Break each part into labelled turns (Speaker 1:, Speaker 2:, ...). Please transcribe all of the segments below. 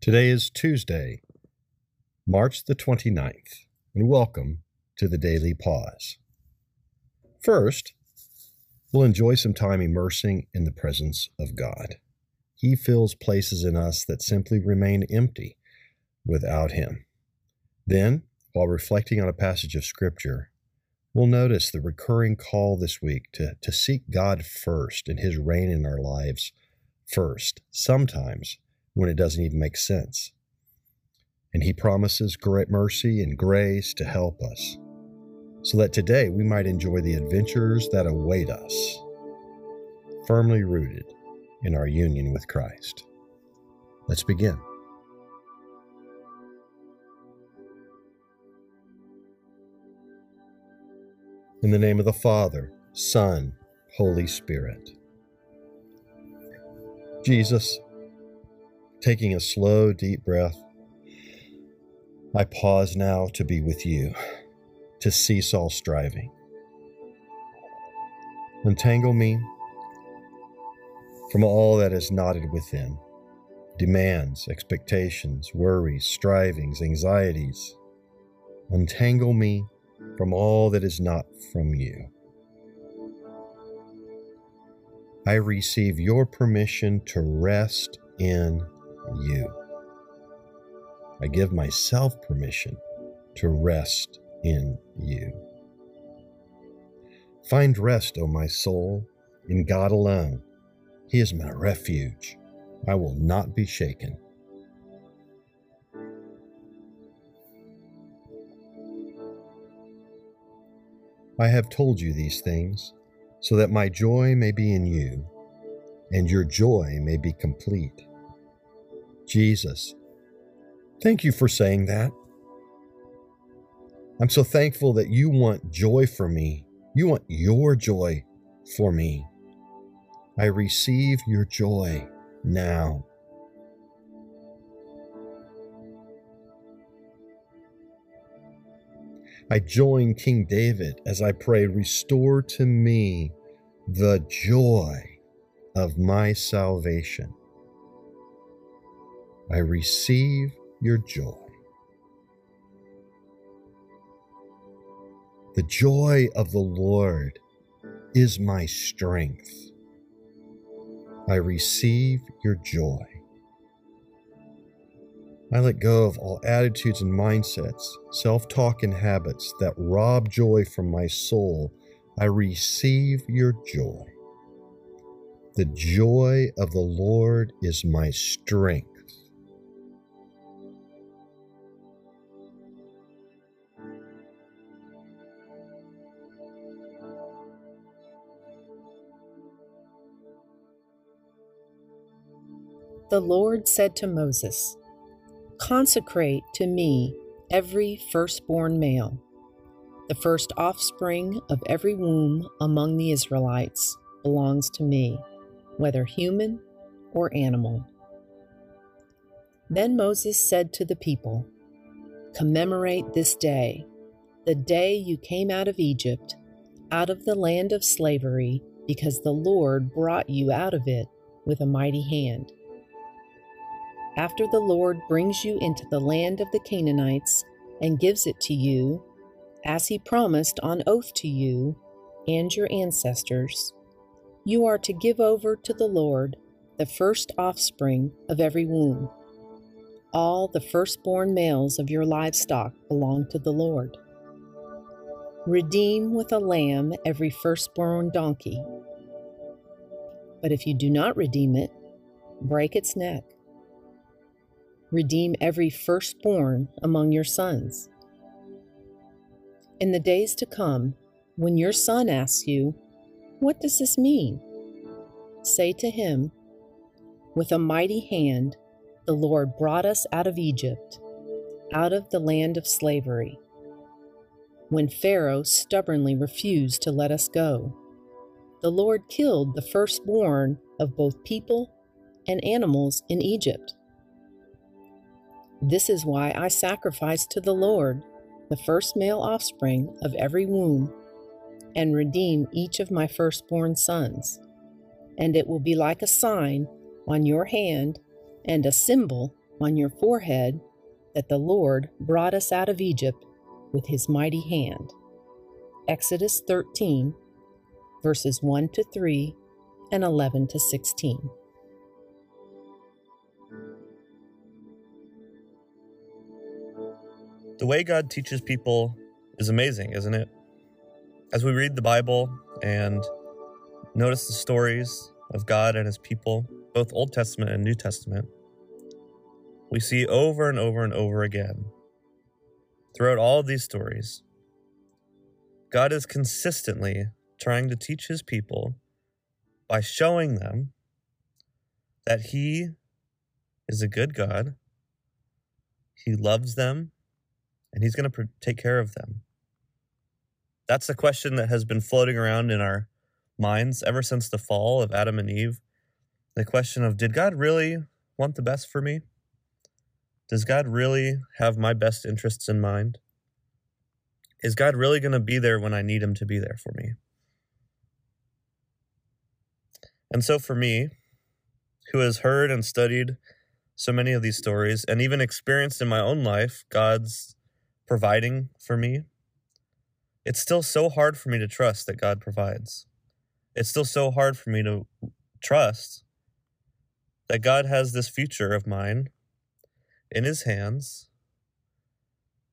Speaker 1: Today is Tuesday, March the 29th, and welcome to the Daily Pause. First, we'll enjoy some time immersing in the presence of God. He fills places in us that simply remain empty without Him. Then, while reflecting on a passage of Scripture, we'll notice the recurring call this week to, to seek God first and His reign in our lives first, sometimes when it doesn't even make sense. And He promises great mercy and grace to help us so that today we might enjoy the adventures that await us, firmly rooted in our union with Christ. Let's begin. In the name of the Father, Son, Holy Spirit. Jesus, taking a slow, deep breath, I pause now to be with you, to cease all striving. Untangle me from all that is knotted within demands, expectations, worries, strivings, anxieties. Untangle me from all that is not from you. I receive your permission to rest in you. I give myself permission to rest in you. Find rest, O my soul, in God alone. He is my refuge. I will not be shaken. I have told you these things, so that my joy may be in you, and your joy may be complete. Jesus, thank you for saying that. I'm so thankful that you want joy for me. You want your joy for me. I receive your joy now. I join King David as I pray, Restore to me the joy of my salvation. I receive your joy. The joy of the Lord is my strength. I receive your joy. I let go of all attitudes and mindsets, self talk and habits that rob joy from my soul. I receive your joy. The joy of the Lord is my strength.
Speaker 2: The Lord said to Moses, Consecrate to me every firstborn male, the first offspring of every womb among the Israelites belongs to me, whether human or animal. Then Moses said to the people, Commemorate this day, the day you came out of Egypt, out of the land of slavery, because the Lord brought you out of it with a mighty hand after the Lord brings you into the land of the Canaanites and gives it to you, as he promised on oath to you and your ancestors, you are to give over to the Lord the first offspring of every womb. All the firstborn males of your livestock belong to the Lord. Redeem with a lamb every firstborn donkey. But if you do not redeem it, break its neck redeem every firstborn among your sons. In the days to come, when your son asks you, What does this mean? Say to him, With a mighty hand, the Lord brought us out of Egypt, out of the land of slavery. When Pharaoh stubbornly refused to let us go, the Lord killed the firstborn of both people and animals in Egypt. This is why I sacrifice to the Lord the first male offspring of every womb, and redeem each of my firstborn sons. And it will be like a sign on your hand and a symbol on your forehead that the Lord brought us out of Egypt with his mighty hand. Exodus 13, verses 1 to 3 and 11 to 16.
Speaker 3: The way God teaches people is amazing, isn't it? As we read the Bible and notice the stories of God and his people, both Old Testament and New Testament, we see over and over and over again throughout all of these stories, God is consistently trying to teach his people by showing them that he is a good God, he loves them, and he's going to take care of them. That's the question that has been floating around in our minds ever since the fall of Adam and Eve. The question of, did God really want the best for me? Does God really have my best interests in mind? Is God really going to be there when I need him to be there for me? And so, for me, who has heard and studied so many of these stories and even experienced in my own life God's providing for me, it's still so hard for me to trust that God provides. It's still so hard for me to trust that God has this future of mine in his hands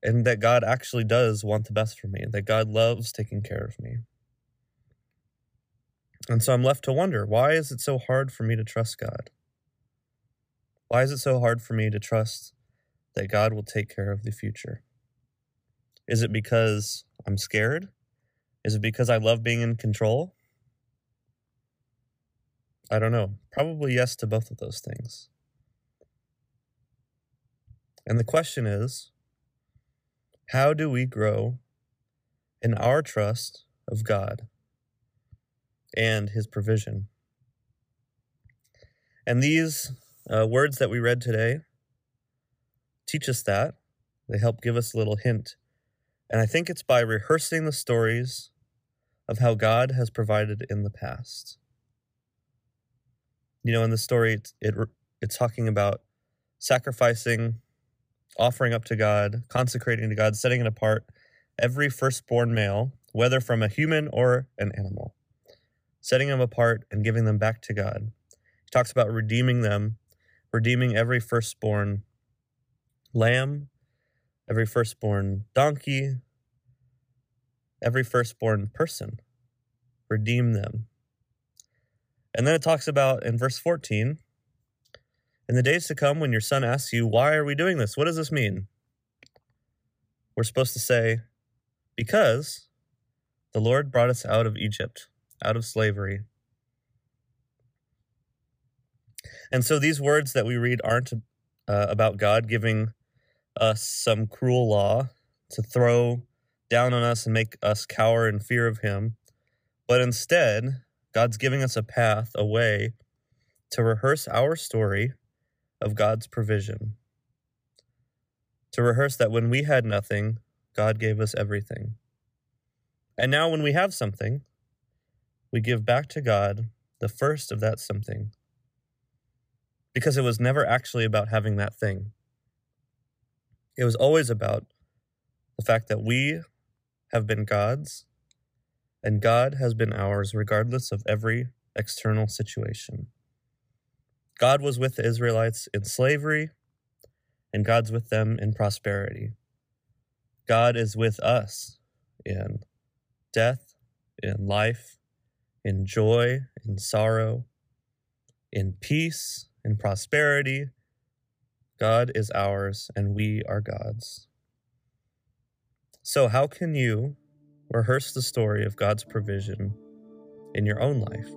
Speaker 3: and that God actually does want the best for me, that God loves taking care of me. And so I'm left to wonder why is it so hard for me to trust God? Why is it so hard for me to trust that God will take care of the future? Is it because I'm scared? Is it because I love being in control? I don't know. Probably yes to both of those things. And the question is how do we grow in our trust of God and His provision? And these uh, words that we read today teach us that. They help give us a little hint. And I think it's by rehearsing the stories of how God has provided in the past. You know, in the story, it, it it's talking about sacrificing offering up to God, consecrating to God, setting it apart every firstborn male, whether from a human or an animal, setting them apart and giving them back to God. He talks about redeeming them, redeeming every firstborn lamb, every firstborn donkey, every firstborn person. Redeem them. And then it talks about in verse 14 in the days to come, when your son asks you, Why are we doing this? What does this mean? We're supposed to say, Because the Lord brought us out of Egypt, out of slavery. And so these words that we read aren't uh, about God giving us some cruel law to throw down on us and make us cower in fear of Him, but instead, God's giving us a path, a way to rehearse our story of God's provision. To rehearse that when we had nothing, God gave us everything. And now, when we have something, we give back to God the first of that something. Because it was never actually about having that thing. It was always about the fact that we have been God's and God has been ours regardless of every external situation. God was with the Israelites in slavery, and God's with them in prosperity. God is with us in death, in life, in joy, in sorrow, in peace, in prosperity. God is ours, and we are God's. So, how can you rehearse the story of God's provision in your own life?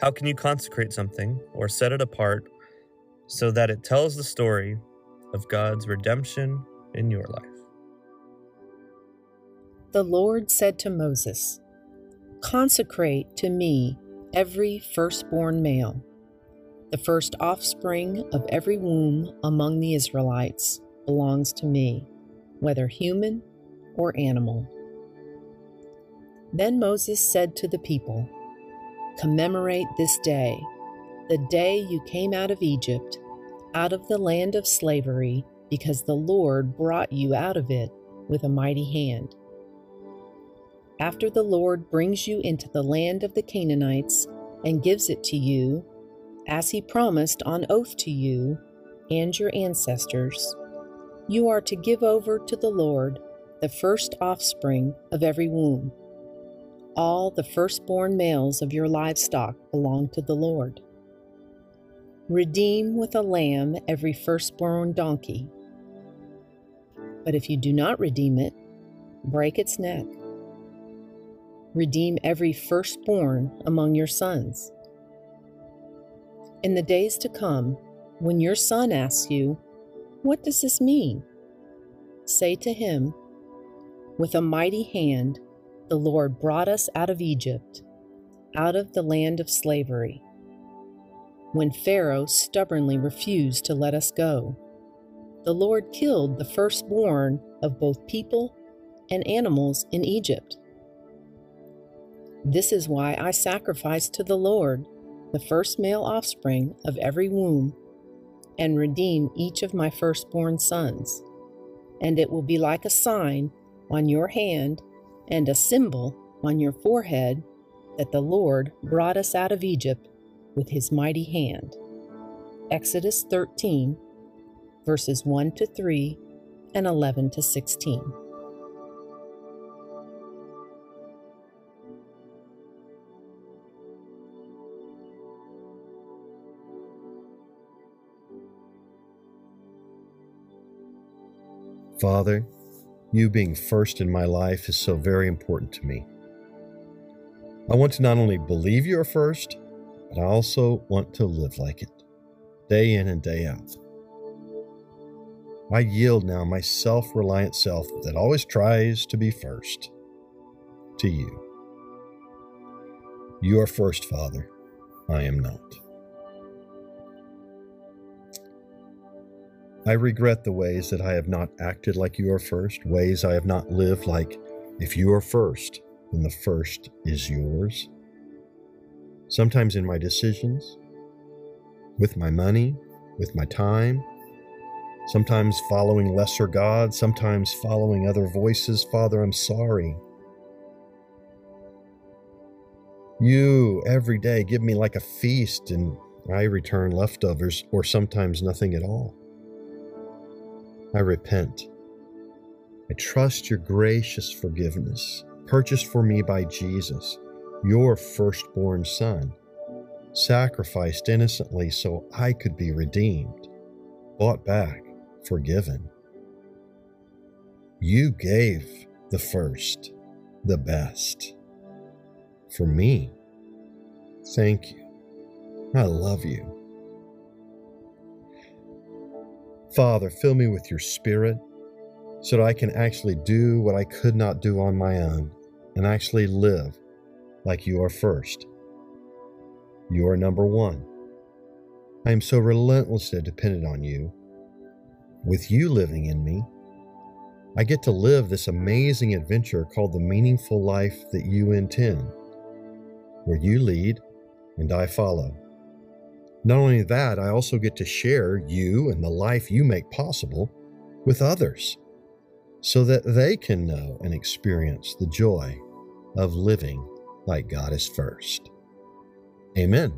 Speaker 3: How can you consecrate something or set it apart so that it tells the story of God's redemption in your life?
Speaker 2: The Lord said to Moses, Consecrate to me every firstborn male, the first offspring of every womb among the Israelites belongs to me, whether human or animal. Then Moses said to the people, Commemorate this day, the day you came out of Egypt, out of the land of slavery, because the Lord brought you out of it with a mighty hand. After the Lord brings you into the land of the Canaanites and gives it to you, as he promised on oath to you and your ancestors, you are to give over to the Lord the first offspring of every womb. All the firstborn males of your livestock belong to the Lord. Redeem with a lamb every firstborn donkey. But if you do not redeem it, break its neck. Redeem every firstborn among your sons. In the days to come, when your son asks you, What does this mean? Say to him, With a mighty hand, the Lord brought us out of Egypt, out of the land of slavery when Pharaoh stubbornly refused to let us go. The Lord killed the firstborn of both people and animals in Egypt. This is why I sacrifice to the Lord the first male offspring of every womb and redeem each of my firstborn sons. And it will be like a sign on your hand and a symbol on your forehead that the Lord brought us out of Egypt with his mighty hand. Exodus 13, verses 1 to 3 and 11 to 16.
Speaker 1: Father, you being first in my life is so very important to me. I want to not only believe you are first, but I also want to live like it, day in and day out. I yield now my self reliant self that always tries to be first to you. You are first, Father. I am not. I regret the ways that I have not acted like you are first, ways I have not lived like if you are first, then the first is yours sometimes in my decisions, with my money, with my time, sometimes following lesser gods, sometimes following other voices. Father, I'm sorry. You every day give me like a feast, and I return leftovers or sometimes nothing at all. I repent. I trust your gracious forgiveness, purchased for me by Jesus your firstborn son, sacrificed innocently so I could be redeemed, bought back, forgiven. You gave the first, the best. For me, thank you. I love you. Father, fill me with your spirit so that I can actually do what I could not do on my own and actually live like you are first. You are number one. I am so relentlessly dependent on you. With you living in me, I get to live this amazing adventure called the meaningful life that you intend, where you lead and I follow. Not only that, I also get to share you and the life you make possible with others so that they can know and experience the joy of living like God is first. Amen.